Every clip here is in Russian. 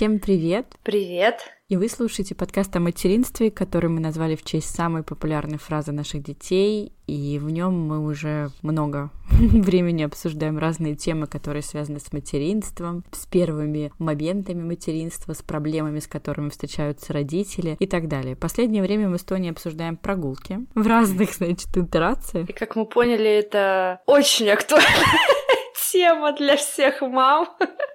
Всем привет! Привет! И вы слушаете подкаст о материнстве, который мы назвали в честь самой популярной фразы наших детей, и в нем мы уже много времени обсуждаем разные темы, которые связаны с материнством, с первыми моментами материнства, с проблемами, с которыми встречаются родители и так далее. Последнее время мы с Тони обсуждаем прогулки в разных, значит, итерациях. И как мы поняли, это очень актуально тема для всех мам.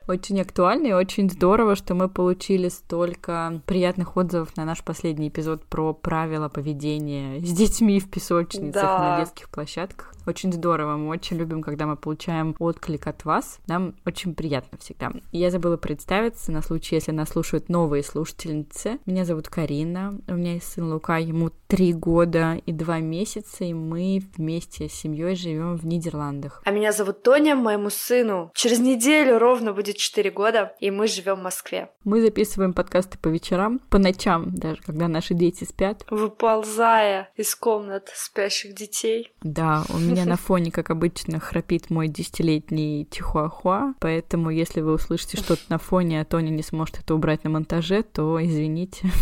Очень актуально и очень здорово, что мы получили столько приятных отзывов на наш последний эпизод про правила поведения с детьми в песочницах да. на детских площадках. Очень здорово, мы очень любим, когда мы получаем отклик от вас. Нам очень приятно всегда. Я забыла представиться на случай, если нас слушают новые слушательницы. Меня зовут Карина, у меня есть сын Лука, ему три года и два месяца, и мы вместе с семьей живем в Нидерландах. А меня зовут Тоня, моему сыну через неделю ровно будет четыре года, и мы живем в Москве. Мы записываем подкасты по вечерам, по ночам, даже когда наши дети спят. Выползая из комнат спящих детей. Да, у меня меня на фоне, как обычно, храпит мой десятилетний Чихуахуа, поэтому если вы услышите что-то на фоне, а Тоня не сможет это убрать на монтаже, то извините.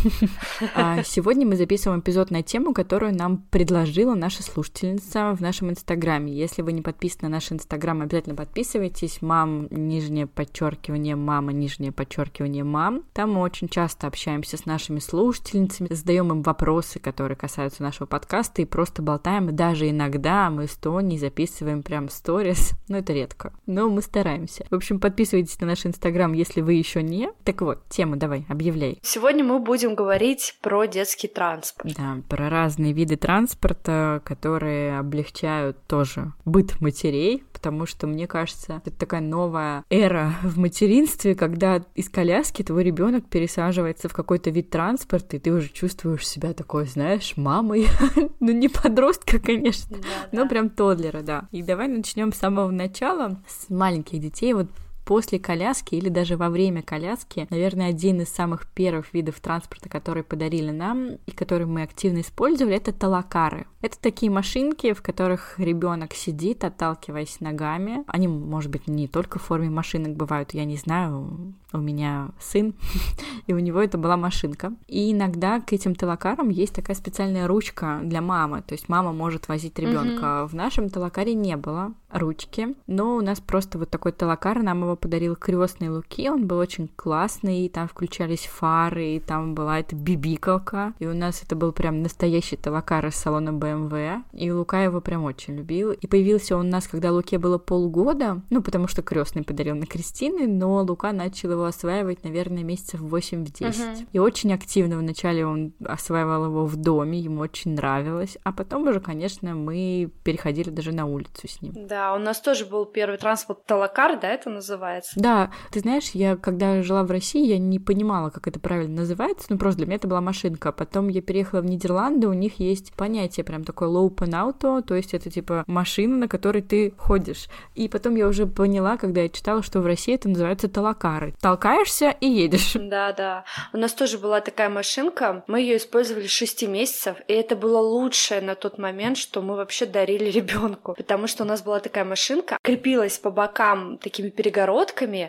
А сегодня мы записываем эпизод на тему, которую нам предложила наша слушательница в нашем инстаграме. Если вы не подписаны на наш инстаграм, обязательно подписывайтесь. Мам, нижнее подчеркивание, мама, нижнее подчеркивание, мам. Там мы очень часто общаемся с нашими слушательницами, задаем им вопросы, которые касаются нашего подкаста, и просто болтаем. И даже иногда мы с что не записываем прям сторис. Но это редко. Но мы стараемся. В общем, подписывайтесь на наш инстаграм, если вы еще не. Так вот, тема давай, объявляй. Сегодня мы будем говорить про детский транспорт. Да, про разные виды транспорта, которые облегчают тоже быт матерей, потому что, мне кажется, это такая новая эра в материнстве, когда из коляски твой ребенок пересаживается в какой-то вид транспорта, и ты уже чувствуешь себя такой, знаешь, мамой. ну, не подростка, конечно, но прям тодлера, да. И давай начнем с самого начала, с маленьких детей. Вот после коляски или даже во время коляски, наверное, один из самых первых видов транспорта, которые подарили нам и который мы активно использовали, это талакары. Это такие машинки, в которых ребенок сидит, отталкиваясь ногами. Они, может быть, не только в форме машинок бывают, я не знаю, у меня сын, и у него это была машинка. И иногда к этим талакарам есть такая специальная ручка для мамы, то есть мама может возить ребенка. Mm-hmm. В нашем талакаре не было ручки, но у нас просто вот такой талакар, нам его подарил крестный Луки, он был очень классный, и там включались фары, и там была эта бибикалка, и у нас это был прям настоящий талакар из салона BMW, и Лука его прям очень любил. И появился он у нас, когда Луке было полгода, ну, потому что крестный подарил на Кристины, но Лука начал его осваивать, наверное, месяцев 8-10. Uh-huh. И очень активно вначале он осваивал его в доме, ему очень нравилось. А потом уже, конечно, мы переходили даже на улицу с ним. Да, у нас тоже был первый транспорт Талакар, да, это называется? Да, ты знаешь, я когда жила в России, я не понимала, как это правильно называется, ну просто для меня это была машинка. Потом я переехала в Нидерланды, у них есть понятие прям такое low auto, то есть это типа машина, на которой ты ходишь. И потом я уже поняла, когда я читала, что в России это называется талакары толкаешься и едешь. Да, да. У нас тоже была такая машинка. Мы ее использовали 6 месяцев, и это было лучшее на тот момент, что мы вообще дарили ребенку. Потому что у нас была такая машинка, крепилась по бокам такими перегородками,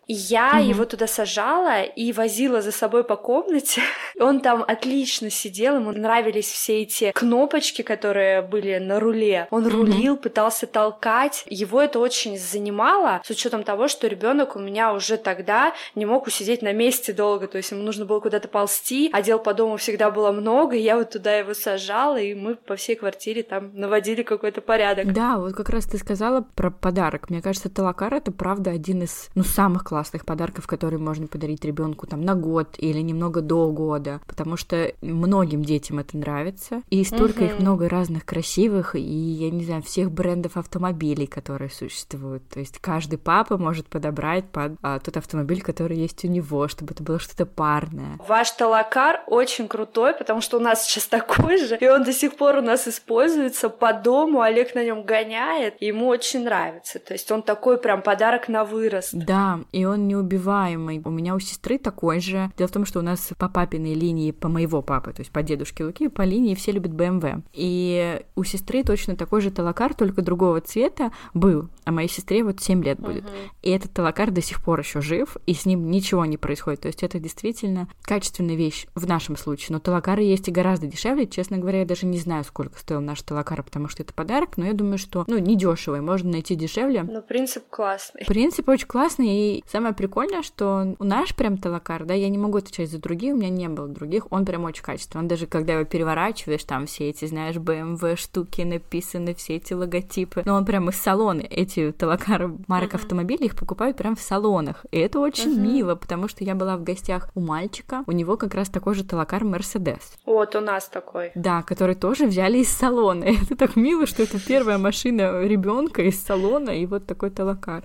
и я угу. его туда сажала и возила за собой по комнате. Он там отлично сидел, ему нравились все эти кнопочки, которые были на руле. Он рулил, пытался толкать. Его это очень занимало, с учетом того, что ребенок у меня уже тогда не мог мог усидеть на месте долго, то есть ему нужно было куда-то ползти, а дел по дому всегда было много, и я вот туда его сажала, и мы по всей квартире там наводили какой-то порядок. Да, вот как раз ты сказала про подарок. Мне кажется, Талакар это правда один из, ну, самых классных подарков, которые можно подарить ребенку там на год или немного до года, потому что многим детям это нравится, и столько угу. их много разных красивых, и, я не знаю, всех брендов автомобилей, которые существуют. То есть каждый папа может подобрать под а, тот автомобиль, который есть у него, чтобы это было что-то парное. Ваш талакар очень крутой, потому что у нас сейчас такой же, и он до сих пор у нас используется по дому, Олег на нем гоняет, ему очень нравится. То есть он такой прям подарок на вырост. Да, и он неубиваемый. У меня у сестры такой же. Дело в том, что у нас по папиной линии, по моего папы, то есть по дедушке Луки, по линии все любят BMW. И у сестры точно такой же талакар, только другого цвета был. А моей сестре вот 7 лет будет. Uh-huh. И этот талакар до сих пор еще жив, и с ним ничего не происходит. То есть это действительно качественная вещь в нашем случае. Но талакары есть и гораздо дешевле. Честно говоря, я даже не знаю, сколько стоил наш талакар, потому что это подарок, но я думаю, что, ну, не дешево, и можно найти дешевле. Ну, принцип классный. Принцип очень классный, и самое прикольное, что у наш прям талакар, да, я не могу отвечать за другие, у меня не было других, он прям очень качественный. Он даже, когда его переворачиваешь, там все эти, знаешь, BMW штуки написаны, все эти логотипы, но он прям из салона, эти талакары марок uh-huh. автомобилей, их покупают прям в салонах, и это очень uh-huh. мило, потому что я была в гостях у мальчика, у него как раз такой же талакар Мерседес. Вот у нас такой. Да, который тоже взяли из салона. Это так мило, что это первая машина ребенка из салона, и вот такой талакар.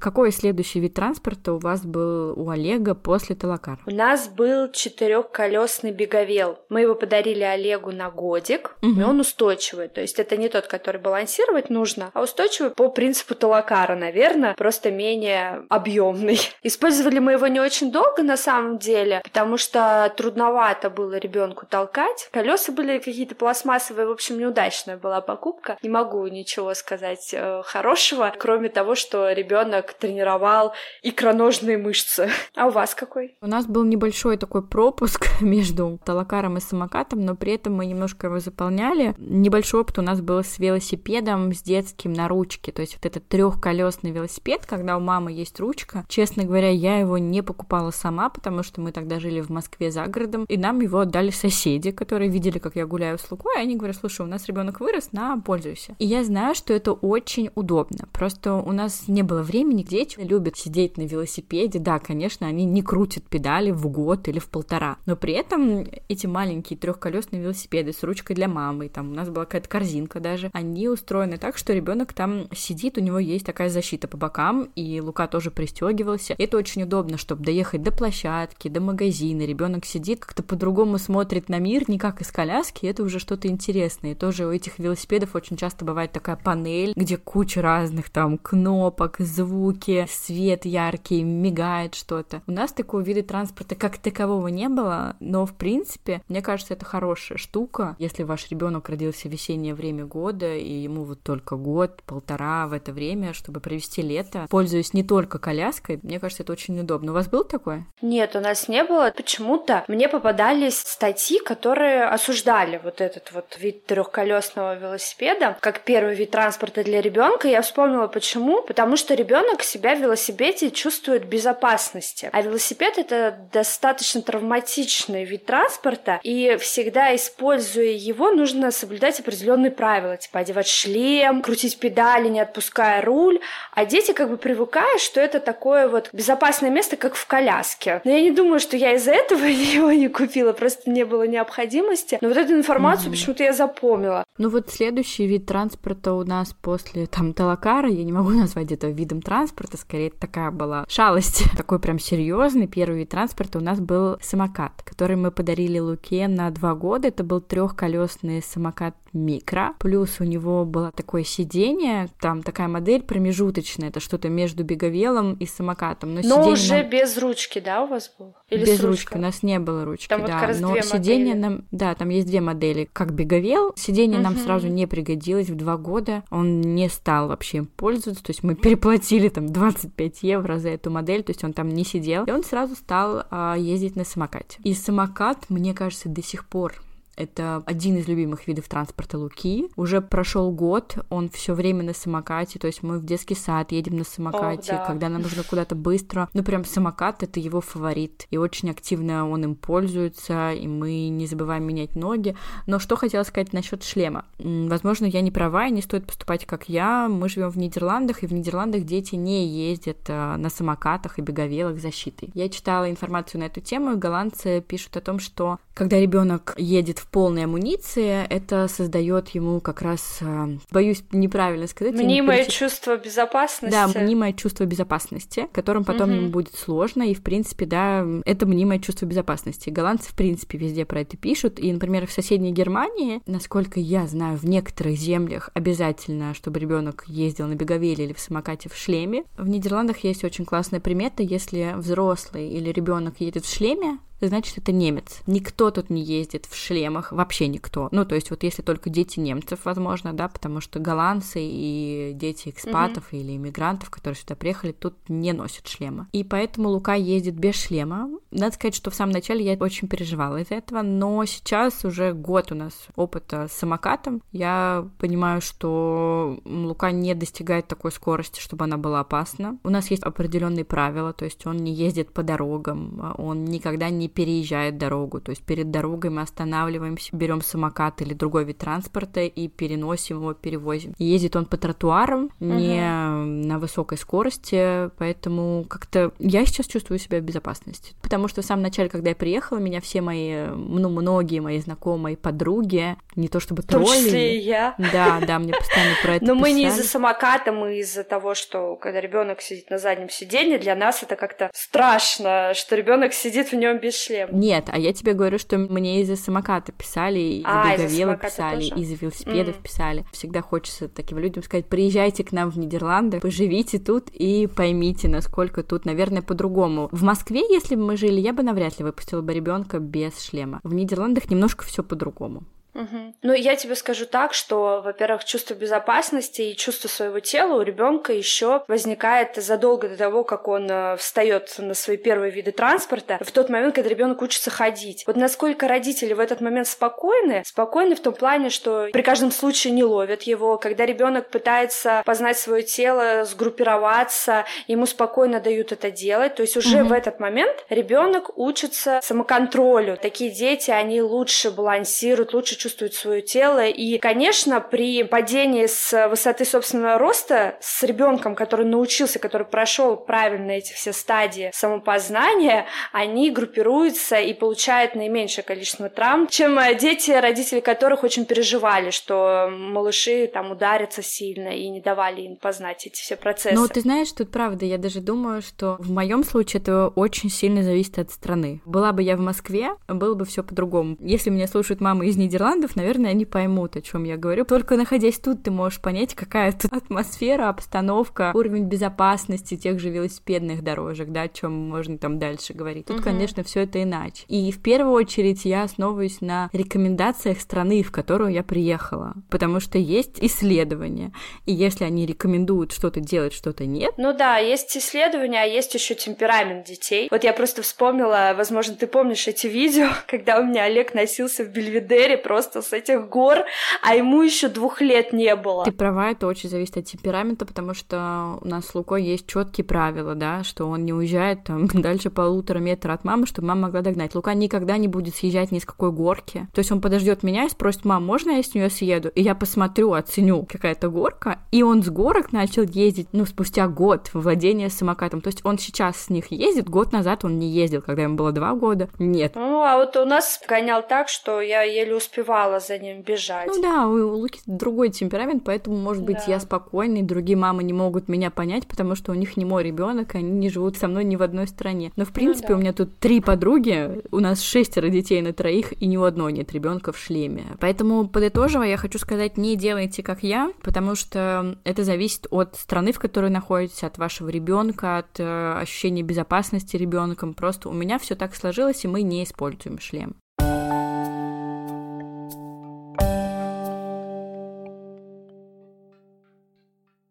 Какой следующий вид транспорта у вас был у Олега после Талакар? У нас был четырехколесный беговел. Мы его подарили Олегу на годик, угу. и он устойчивый. То есть это не тот, который балансировать нужно, а устойчивый по принципу Талакара, наверное, просто менее объемный. Использовали мы его не очень долго на самом деле, потому что трудновато было ребенку толкать. Колеса были какие-то пластмассовые, в общем, неудачная была покупка. Не могу ничего сказать э, хорошего, кроме того, что ребенок как тренировал икроножные мышцы. А у вас какой? У нас был небольшой такой пропуск между талакаром и самокатом, но при этом мы немножко его заполняли. Небольшой опыт у нас был с велосипедом, с детским на ручке. То есть вот этот трехколесный велосипед, когда у мамы есть ручка. Честно говоря, я его не покупала сама, потому что мы тогда жили в Москве за городом, и нам его отдали соседи, которые видели, как я гуляю с Лукой, и они говорят, слушай, у нас ребенок вырос, на, пользуйся. И я знаю, что это очень удобно. Просто у нас не было времени времени дети любят сидеть на велосипеде. Да, конечно, они не крутят педали в год или в полтора, но при этом эти маленькие трехколесные велосипеды с ручкой для мамы, там у нас была какая-то корзинка даже, они устроены так, что ребенок там сидит, у него есть такая защита по бокам, и Лука тоже пристегивался. Это очень удобно, чтобы доехать до площадки, до магазина. Ребенок сидит, как-то по-другому смотрит на мир, не как из коляски, это уже что-то интересное. И тоже у этих велосипедов очень часто бывает такая панель, где куча разных там кнопок, звуков, звуки, свет яркий, мигает что-то. У нас такого вида транспорта как такового не было, но в принципе, мне кажется, это хорошая штука. Если ваш ребенок родился в весеннее время года, и ему вот только год, полтора в это время, чтобы провести лето, пользуясь не только коляской, мне кажется, это очень удобно. У вас был такое? Нет, у нас не было. Почему-то мне попадались статьи, которые осуждали вот этот вот вид трехколесного велосипеда как первый вид транспорта для ребенка. Я вспомнила почему. Потому что ребенок ребенок себя в велосипеде чувствует в безопасности. А велосипед это достаточно травматичный вид транспорта, и всегда используя его, нужно соблюдать определенные правила, типа одевать шлем, крутить педали, не отпуская руль. А дети как бы привыкают, что это такое вот безопасное место, как в коляске. Но я не думаю, что я из-за этого его не купила, просто не было необходимости. Но вот эту информацию mm-hmm. почему-то я запомнила. Ну вот следующий вид транспорта у нас после там Талакара, я не могу назвать это видом транспорта, транспорта, скорее такая была шалость. Такой прям серьезный первый вид транспорта у нас был самокат, который мы подарили Луке на два года. Это был трехколесный самокат микро, плюс у него было такое сиденье, там такая модель промежуточная, это что-то между беговелом и самокатом. Но, но уже нам... без ручки, да, у вас был? Или без ручки, у нас не было ручки, там да. Вот но сиденье модели. нам, да, там есть две модели, как беговел. Сиденье угу. нам сразу не пригодилось в два года, он не стал вообще им пользоваться, то есть мы переплатили там 25 евро за эту модель, то есть он там не сидел, и он сразу стал а, ездить на самокате. И самокат, мне кажется, до сих пор это один из любимых видов транспорта Луки. Уже прошел год, он все время на самокате, то есть мы в детский сад едем на самокате, О, да. когда нам нужно куда-то быстро. Ну, прям самокат — это его фаворит, и очень активно он им пользуется, и мы не забываем менять ноги. Но что хотела сказать насчет шлема? Возможно, я не права, и не стоит поступать как я. Мы живем в Нидерландах, и в Нидерландах дети не ездят э, на самокатах и беговелах защитой. Я читала информацию на эту тему, и голландцы пишут о том, что когда ребенок едет в полной амуниции, это создает ему как раз, э, боюсь неправильно сказать. Мнимое не чувство безопасности. Да, мнимое чувство безопасности, которым потом угу. ему будет сложно, и, в принципе, да, это мнимое чувство безопасности. Голландцы, в принципе, везде про это пишут, и, например, в соседней Германии, насколько я знаю, в некоторых землях обязательно, чтобы ребенок ездил на беговеле или в самокате в шлеме. В Нидерландах есть очень классная примета, если взрослый или ребенок едет в шлеме, значит, это немец. Никто тут не ездит в шлемах, вообще никто. Ну, то есть вот если только дети немцев, возможно, да, потому что голландцы и дети экспатов mm-hmm. или иммигрантов, которые сюда приехали, тут не носят шлема. И поэтому Лука ездит без шлема. Надо сказать, что в самом начале я очень переживала из-за этого, но сейчас уже год у нас опыта с самокатом. Я понимаю, что Лука не достигает такой скорости, чтобы она была опасна. У нас есть определенные правила, то есть он не ездит по дорогам, он никогда не переезжает дорогу. То есть перед дорогой мы останавливаемся, берем самокат или другой вид транспорта и переносим его, перевозим. Ездит он по тротуарам, не uh-huh. на высокой скорости, поэтому как-то я сейчас чувствую себя в безопасности. Потому что в самом начале, когда я приехала, меня все мои, ну, многие мои знакомые подруги, не то чтобы тролли. В том числе и я. Да, да, мне постоянно про это Но мы не из-за самоката, мы из-за того, что когда ребенок сидит на заднем сиденье, для нас это как-то страшно, что ребенок сидит в нем без шлем. Нет, а я тебе говорю, что мне из-за самоката писали, из-за а, беговела из писали, из-за велосипедов mm. писали. Всегда хочется таким людям сказать, приезжайте к нам в Нидерланды, поживите тут и поймите, насколько тут, наверное, по-другому. В Москве, если бы мы жили, я бы навряд ли выпустила бы ребенка без шлема. В Нидерландах немножко все по-другому. Угу. Ну, я тебе скажу так, что, во-первых, чувство безопасности и чувство своего тела у ребенка еще возникает задолго до того, как он э, встает на свои первые виды транспорта, в тот момент, когда ребенок учится ходить. Вот насколько родители в этот момент спокойны, спокойны в том плане, что при каждом случае не ловят его, когда ребенок пытается познать свое тело, сгруппироваться, ему спокойно дают это делать. То есть уже угу. в этот момент ребенок учится самоконтролю. Такие дети, они лучше балансируют, лучше чувствуют чувствует свое тело. И, конечно, при падении с высоты собственного роста с ребенком, который научился, который прошел правильно эти все стадии самопознания, они группируются и получают наименьшее количество травм, чем дети, родители которых очень переживали, что малыши там ударятся сильно и не давали им познать эти все процессы. Ну, ты знаешь, тут правда, я даже думаю, что в моем случае это очень сильно зависит от страны. Была бы я в Москве, было бы все по-другому. Если меня слушают мамы из Нидерландов, Нидерландов, наверное, они поймут, о чем я говорю. Только находясь тут, ты можешь понять, какая тут атмосфера, обстановка, уровень безопасности тех же велосипедных дорожек, да, о чем можно там дальше говорить. Тут, угу. конечно, все это иначе. И в первую очередь я основываюсь на рекомендациях страны, в которую я приехала, потому что есть исследования, и если они рекомендуют что-то делать, что-то нет. Ну да, есть исследования, а есть еще темперамент детей. Вот я просто вспомнила, возможно, ты помнишь эти видео, когда у меня Олег носился в Бельведере просто просто с этих гор, а ему еще двух лет не было. Ты права, это очень зависит от темперамента, потому что у нас с Лукой есть четкие правила, да, что он не уезжает там дальше полутора метра от мамы, чтобы мама могла догнать. Лука никогда не будет съезжать ни с какой горки. То есть он подождет меня и спросит, мам, можно я с нее съеду? И я посмотрю, оценю какая-то горка, и он с горок начал ездить, ну, спустя год владения самокатом. То есть он сейчас с них ездит, год назад он не ездил, когда ему было два года. Нет. Ну, а вот у нас гонял так, что я еле успевала успевала за ним бежать. Ну да, у Луки другой темперамент, поэтому, может быть, да. я спокойный, другие мамы не могут меня понять, потому что у них не мой ребенок, они не живут со мной ни в одной стране. Но в ну принципе ну, да. у меня тут три подруги, у нас шестеро детей на троих, и ни у одной нет ребенка в шлеме. Поэтому, подытоживая, я хочу сказать, не делайте как я, потому что это зависит от страны, в которой находитесь, от вашего ребенка, от э, ощущения безопасности ребенком. Просто у меня все так сложилось, и мы не используем шлем.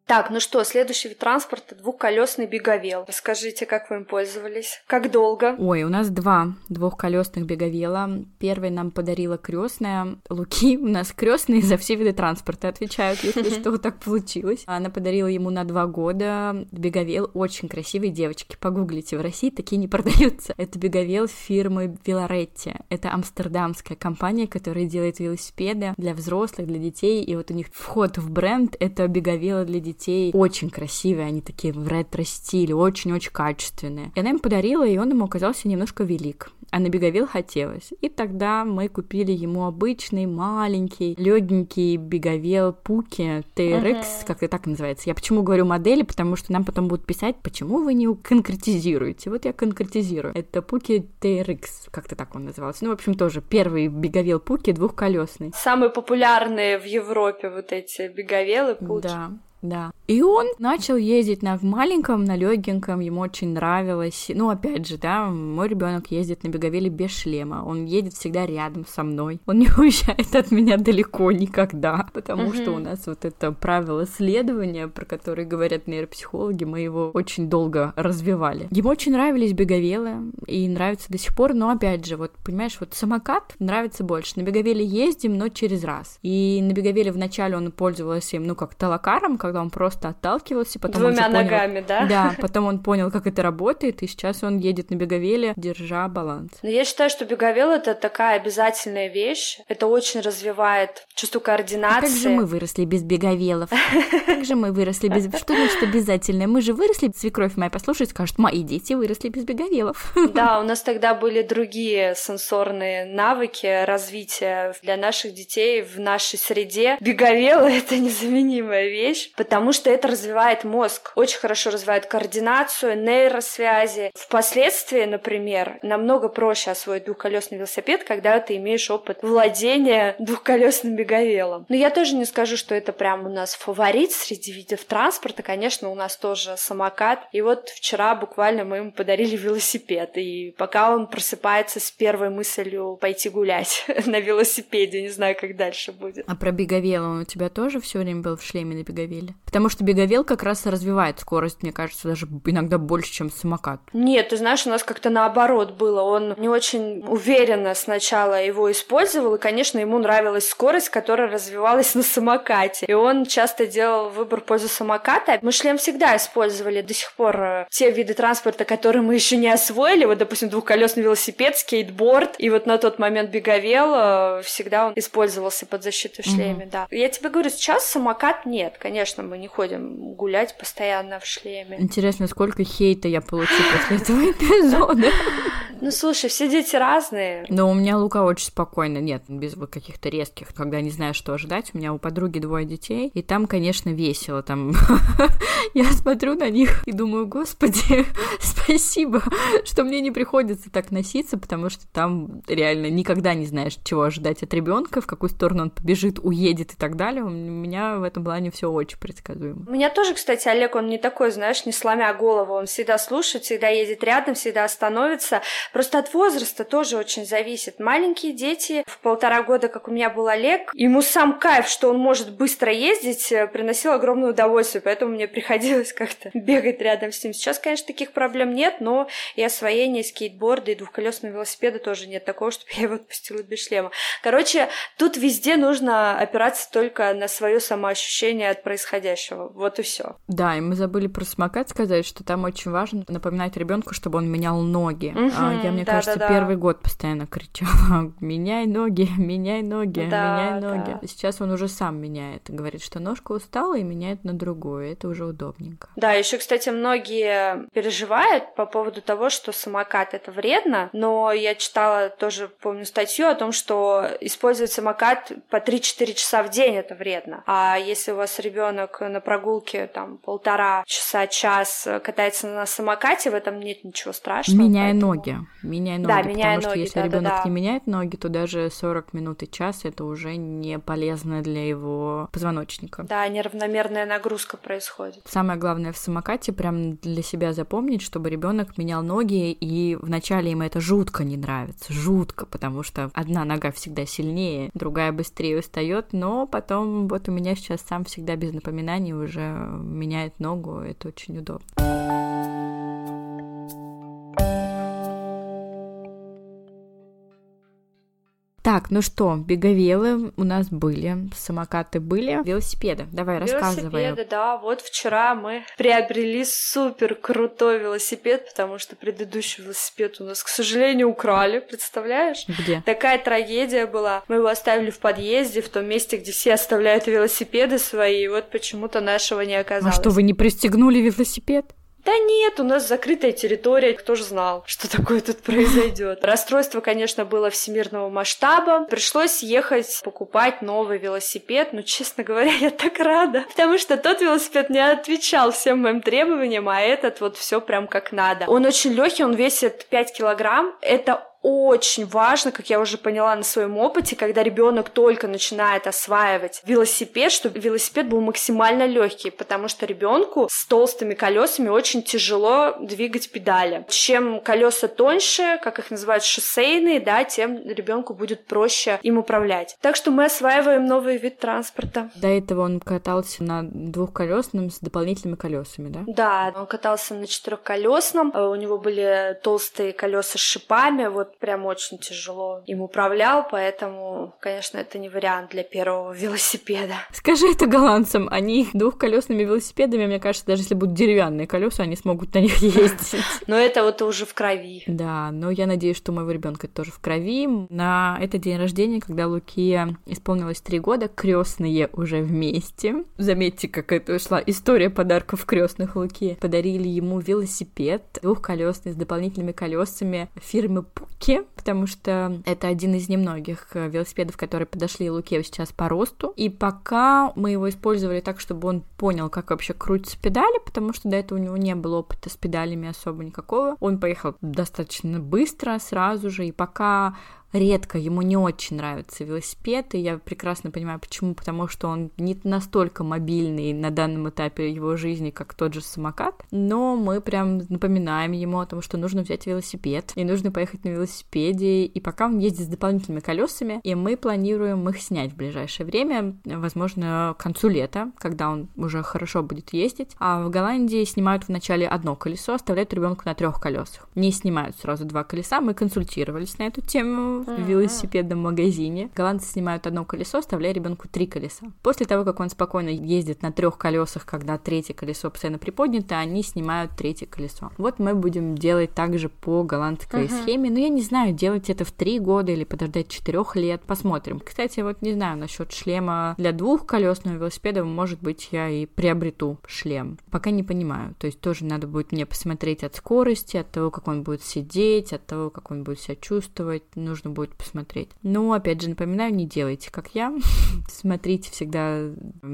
Так, ну что, следующий вид транспорта — двухколесный беговел. Расскажите, как вы им пользовались? Как долго? Ой, у нас два двухколесных беговела. Первый нам подарила крестная. Луки у нас крестные за все виды транспорта отвечают, если что, так получилось. Она подарила ему на два года беговел. Очень красивый, девочки. Погуглите, в России такие не продаются. Это беговел фирмы Виларетти. Это амстердамская компания, которая делает велосипеды для взрослых, для детей. И вот у них вход в бренд — это беговело для детей детей очень красивые, они такие в ретро-стиле, очень-очень качественные. И она им подарила, и он ему оказался немножко велик а на беговил хотелось. И тогда мы купили ему обычный, маленький, легенький беговел Пуки TRX, uh-huh. как это так называется. Я почему говорю модели, потому что нам потом будут писать, почему вы не конкретизируете. Вот я конкретизирую. Это Пуки TRX, как-то так он назывался. Ну, в общем, тоже первый беговел Пуки двухколесный. Самые популярные в Европе вот эти беговелы Пуки. Да, да. И он начал ездить на маленьком, на легеньком, ему очень нравилось. Ну, опять же, да, мой ребенок ездит на беговеле без шлема. Он едет всегда рядом со мной. Он не уезжает от меня далеко никогда, потому что у нас вот это правило следования, про которое говорят нейропсихологи, мы его очень долго развивали. Ему очень нравились беговелы и нравится до сих пор, но опять же, вот понимаешь, вот самокат нравится больше. На беговеле ездим, но через раз. И на беговеле вначале он пользовался им, ну, как талакаром, когда он просто отталкивался, потом Двумя он ногами, понял, да? Да, потом он понял, как это работает, и сейчас он едет на беговеле, держа баланс. Но я считаю, что беговел — это такая обязательная вещь, это очень развивает чувство координации. А как же мы выросли без беговелов? Как же мы выросли без... Что значит обязательное? Мы же выросли, свекровь моя послушает, скажет, мои дети выросли без беговелов. Да, у нас тогда были другие сенсорные навыки развития для наших детей в нашей среде. Беговелы — это незаменимая вещь, потому что это развивает мозг, очень хорошо развивает координацию, нейросвязи. Впоследствии, например, намного проще освоить двухколесный велосипед, когда ты имеешь опыт владения двухколесным беговелом. Но я тоже не скажу, что это прям у нас фаворит среди видов транспорта. Конечно, у нас тоже самокат. И вот вчера буквально мы ему подарили велосипед. И пока он просыпается с первой мыслью пойти гулять на велосипеде, не знаю, как дальше будет. А про беговел он у тебя тоже все время был в шлеме на беговеле? Деле. Потому что беговел как раз развивает скорость, мне кажется, даже иногда больше, чем самокат. Нет, ты знаешь, у нас как-то наоборот было. Он не очень уверенно сначала его использовал, и, конечно, ему нравилась скорость, которая развивалась на самокате. И он часто делал выбор в пользу самоката. Мы шлем всегда использовали до сих пор э, те виды транспорта, которые мы еще не освоили. Вот, допустим, двухколесный велосипед, скейтборд. И вот на тот момент беговел э, всегда он использовался под защиту шлеме, mm-hmm. да. Я тебе говорю, сейчас самокат нет, конечно конечно, мы не ходим гулять постоянно в шлеме. Интересно, сколько хейта я получу после этого эпизода. Ну, слушай, все дети разные. Но у меня Лука очень спокойно, нет, без каких-то резких, когда не знаю, что ожидать. У меня у подруги двое детей, и там, конечно, весело. Там я смотрю на них и думаю, господи, спасибо, что мне не приходится так носиться, потому что там реально никогда не знаешь, чего ожидать от ребенка, в какую сторону он побежит, уедет и так далее. У меня в этом плане все очень предсказуемо. У меня тоже, кстати, Олег, он не такой, знаешь, не сломя голову, он всегда слушает, всегда едет рядом, всегда остановится. Просто от возраста тоже очень зависит. Маленькие дети в полтора года, как у меня был Олег, ему сам кайф, что он может быстро ездить, э, приносил огромное удовольствие, поэтому мне приходилось как-то бегать рядом с ним. Сейчас, конечно, таких проблем нет, но и освоение скейтборда и двухколесного велосипеда тоже нет такого, чтобы я его отпустила без шлема. Короче, тут везде нужно опираться только на свое самоощущение от происходящего происходящего. Вот и все. Да, и мы забыли про самокат сказать, что там очень важно напоминать ребенку, чтобы он менял ноги. Угу, а я, мне да, кажется, да, да. первый год постоянно кричала: меняй ноги, меняй ноги, да, меняй ноги. Да. Сейчас он уже сам меняет. Говорит, что ножка устала и меняет на другую. Это уже удобненько. Да, еще, кстати, многие переживают по поводу того, что самокат это вредно, но я читала тоже, помню, статью о том, что использовать самокат по 3-4 часа в день это вредно. А если у вас ребенок ребенок на прогулке там полтора часа, час катается на самокате, в этом нет ничего страшного. Меняя поэтому... ноги. Меняя ноги. Да, меняя потому ноги, что если да, ребенок да, да. не меняет ноги, то даже 40 минут и час это уже не полезно для его позвоночника. Да, неравномерная нагрузка происходит. Самое главное в самокате прям для себя запомнить, чтобы ребенок менял ноги, и вначале им это жутко не нравится, жутко, потому что одна нога всегда сильнее, другая быстрее устает, но потом вот у меня сейчас сам всегда без напоминания воспоминаний уже меняет ногу, это очень удобно. Так, ну что, беговелы у нас были, самокаты были, велосипеды. Давай, рассказывай. Велосипеды, да. Вот вчера мы приобрели супер крутой велосипед, потому что предыдущий велосипед у нас, к сожалению, украли, представляешь? Где? Такая трагедия была. Мы его оставили в подъезде, в том месте, где все оставляют велосипеды свои, и вот почему-то нашего не оказалось. А что, вы не пристегнули велосипед? Да нет, у нас закрытая территория, кто же знал, что такое тут произойдет. Расстройство, конечно, было всемирного масштаба. Пришлось ехать покупать новый велосипед. Но, честно говоря, я так рада, потому что тот велосипед не отвечал всем моим требованиям, а этот вот все прям как надо. Он очень легкий, он весит 5 килограмм. Это очень важно, как я уже поняла на своем опыте, когда ребенок только начинает осваивать велосипед, чтобы велосипед был максимально легкий, потому что ребенку с толстыми колесами очень тяжело двигать педали. Чем колеса тоньше, как их называют шоссейные, да, тем ребенку будет проще им управлять. Так что мы осваиваем новый вид транспорта. До этого он катался на двухколесном с дополнительными колесами, да? Да, он катался на четырехколесном, у него были толстые колеса с шипами, вот прям очень тяжело им управлял, поэтому, конечно, это не вариант для первого велосипеда. Скажи это голландцам, они двухколесными велосипедами, мне кажется, даже если будут деревянные колеса, они смогут на них ездить. Но это вот уже в крови. Да, но я надеюсь, что у моего ребенка тоже в крови. На этот день рождения, когда Луке исполнилось три года, крестные уже вместе. Заметьте, как это шла история подарков крестных Луки. Подарили ему велосипед двухколесный с дополнительными колесами фирмы Пуки Луке, потому что это один из немногих э, велосипедов, которые подошли Луке сейчас по росту. И пока мы его использовали так, чтобы он понял, как вообще крутятся педали, потому что до этого у него не было опыта с педалями особо никакого. Он поехал достаточно быстро, сразу же, и пока редко, ему не очень нравится велосипед, и я прекрасно понимаю, почему, потому что он не настолько мобильный на данном этапе его жизни, как тот же самокат, но мы прям напоминаем ему о том, что нужно взять велосипед, и нужно поехать на велосипеде, и пока он ездит с дополнительными колесами, и мы планируем их снять в ближайшее время, возможно, к концу лета, когда он уже хорошо будет ездить, а в Голландии снимают вначале одно колесо, оставляют ребенка на трех колесах, не снимают сразу два колеса, мы консультировались на эту тему в велосипедном магазине. Голландцы снимают одно колесо, оставляя ребенку три колеса. После того, как он спокойно ездит на трех колесах, когда третье колесо постоянно приподнято, они снимают третье колесо. Вот мы будем делать также по голландской uh-huh. схеме. Но я не знаю, делать это в три года или подождать четырех лет. Посмотрим. Кстати, вот не знаю насчет шлема для двухколесного велосипеда. Может быть, я и приобрету шлем. Пока не понимаю. То есть тоже надо будет мне посмотреть от скорости, от того, как он будет сидеть, от того, как он будет себя чувствовать. Нужно нужно будет посмотреть. Но, опять же, напоминаю, не делайте, как я. Смотрите всегда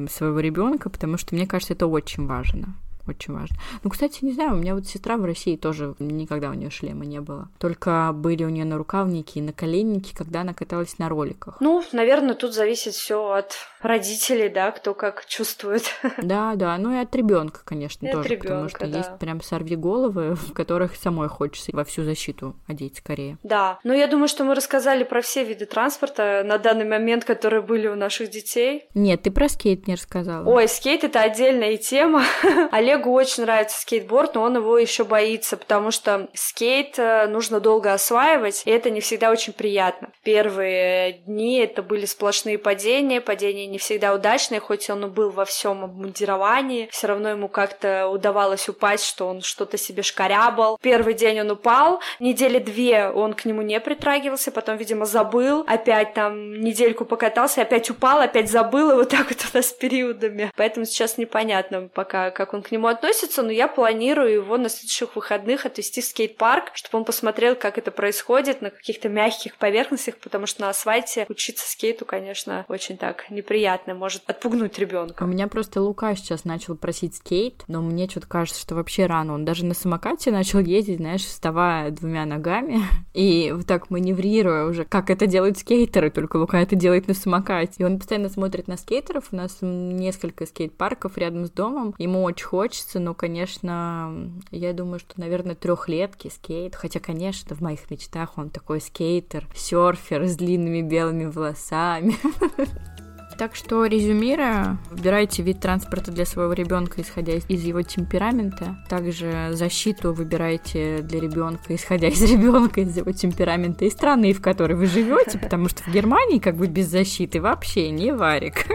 своего ребенка, потому что мне кажется, это очень важно очень важно. Ну, кстати, не знаю, у меня вот сестра в России тоже никогда у нее шлема не было. Только были у нее на рукавники и на коленники, когда она каталась на роликах. Ну, наверное, тут зависит все от родителей, да, кто как чувствует. Да, да, ну и от ребенка, конечно, и тоже, ребенка, потому что да. есть прям сорви головы, в которых самой хочется во всю защиту одеть скорее. Да, ну я думаю, что мы рассказали про все виды транспорта на данный момент, которые были у наших детей. Нет, ты про скейт не рассказала. Ой, скейт это отдельная тема. Олегу очень нравится скейтборд, но он его еще боится, потому что скейт э, нужно долго осваивать, и это не всегда очень приятно. Первые дни это были сплошные падения, падения не всегда удачные, хоть он был во всем обмундировании, все равно ему как-то удавалось упасть, что он что-то себе шкарябал. Первый день он упал, недели две он к нему не притрагивался, потом, видимо, забыл, опять там недельку покатался, опять упал, опять забыл, и вот так вот у нас периодами. Поэтому сейчас непонятно пока, как он к нему относится, но я планирую его на следующих выходных отвезти в скейт-парк, чтобы он посмотрел, как это происходит на каких-то мягких поверхностях, потому что на асфальте учиться скейту, конечно, очень так неприятно может отпугнуть ребенка. У меня просто Лука сейчас начал просить скейт, но мне что-то кажется, что вообще рано. Он даже на самокате начал ездить, знаешь, вставая двумя ногами и вот так маневрируя уже, как это делают скейтеры, только Лука это делает на самокате. И он постоянно смотрит на скейтеров. У нас несколько скейт-парков рядом с домом. Ему очень хочется, но, конечно, я думаю, что, наверное, трехлетки скейт. Хотя, конечно, в моих мечтах он такой скейтер, серфер с длинными белыми волосами. Так что, резюмируя, выбирайте вид транспорта для своего ребенка, исходя из его темперамента. Также защиту выбирайте для ребенка, исходя из ребенка, из его темперамента и страны, в которой вы живете, потому что в Германии как бы без защиты вообще не варик.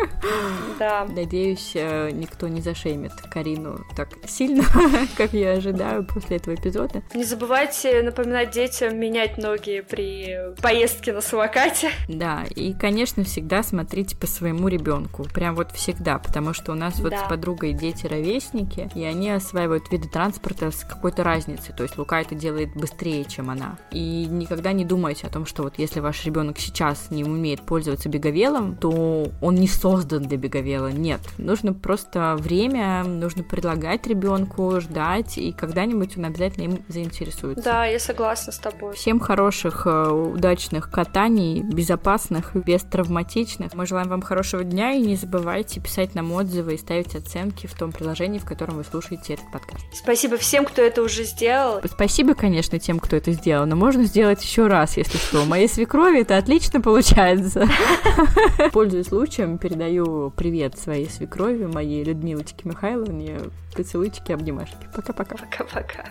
Да. Надеюсь, э, никто не зашеймит Карину так сильно, как я ожидаю после этого эпизода. Не забывайте напоминать детям менять ноги при поездке на самокате. Да, и, конечно, всегда смотрите по своему ребенку. Прям вот всегда, потому что у нас вот Да. с подругой дети ровесники, и они осваивают виды транспорта с какой-то разницей. То есть Лука это делает быстрее, чем она. И никогда не думайте о том, что вот если ваш ребенок сейчас не умеет пользоваться беговелом, то он не создан для беговела. Нет. Нужно просто время, нужно предлагать ребенку, ждать, и когда-нибудь он обязательно им заинтересуется. Да, я согласна с тобой. Всем хороших, э, удачных катаний, безопасных, без травматичных. Мы желаем вам хорошего дня и не забывайте писать нам отзывы и ставить оценки в том приложении, в котором вы слушаете этот подкаст. Спасибо всем, кто это уже сделал. Спасибо, конечно, тем, кто это сделал, но можно сделать еще раз, если что. У моей свекрови это отлично получается. Пользуясь случаем, передаю привет своей свекрови, моей Людмилочке Михайловне. Поцелуйчики, обнимашки. Пока-пока. Пока-пока.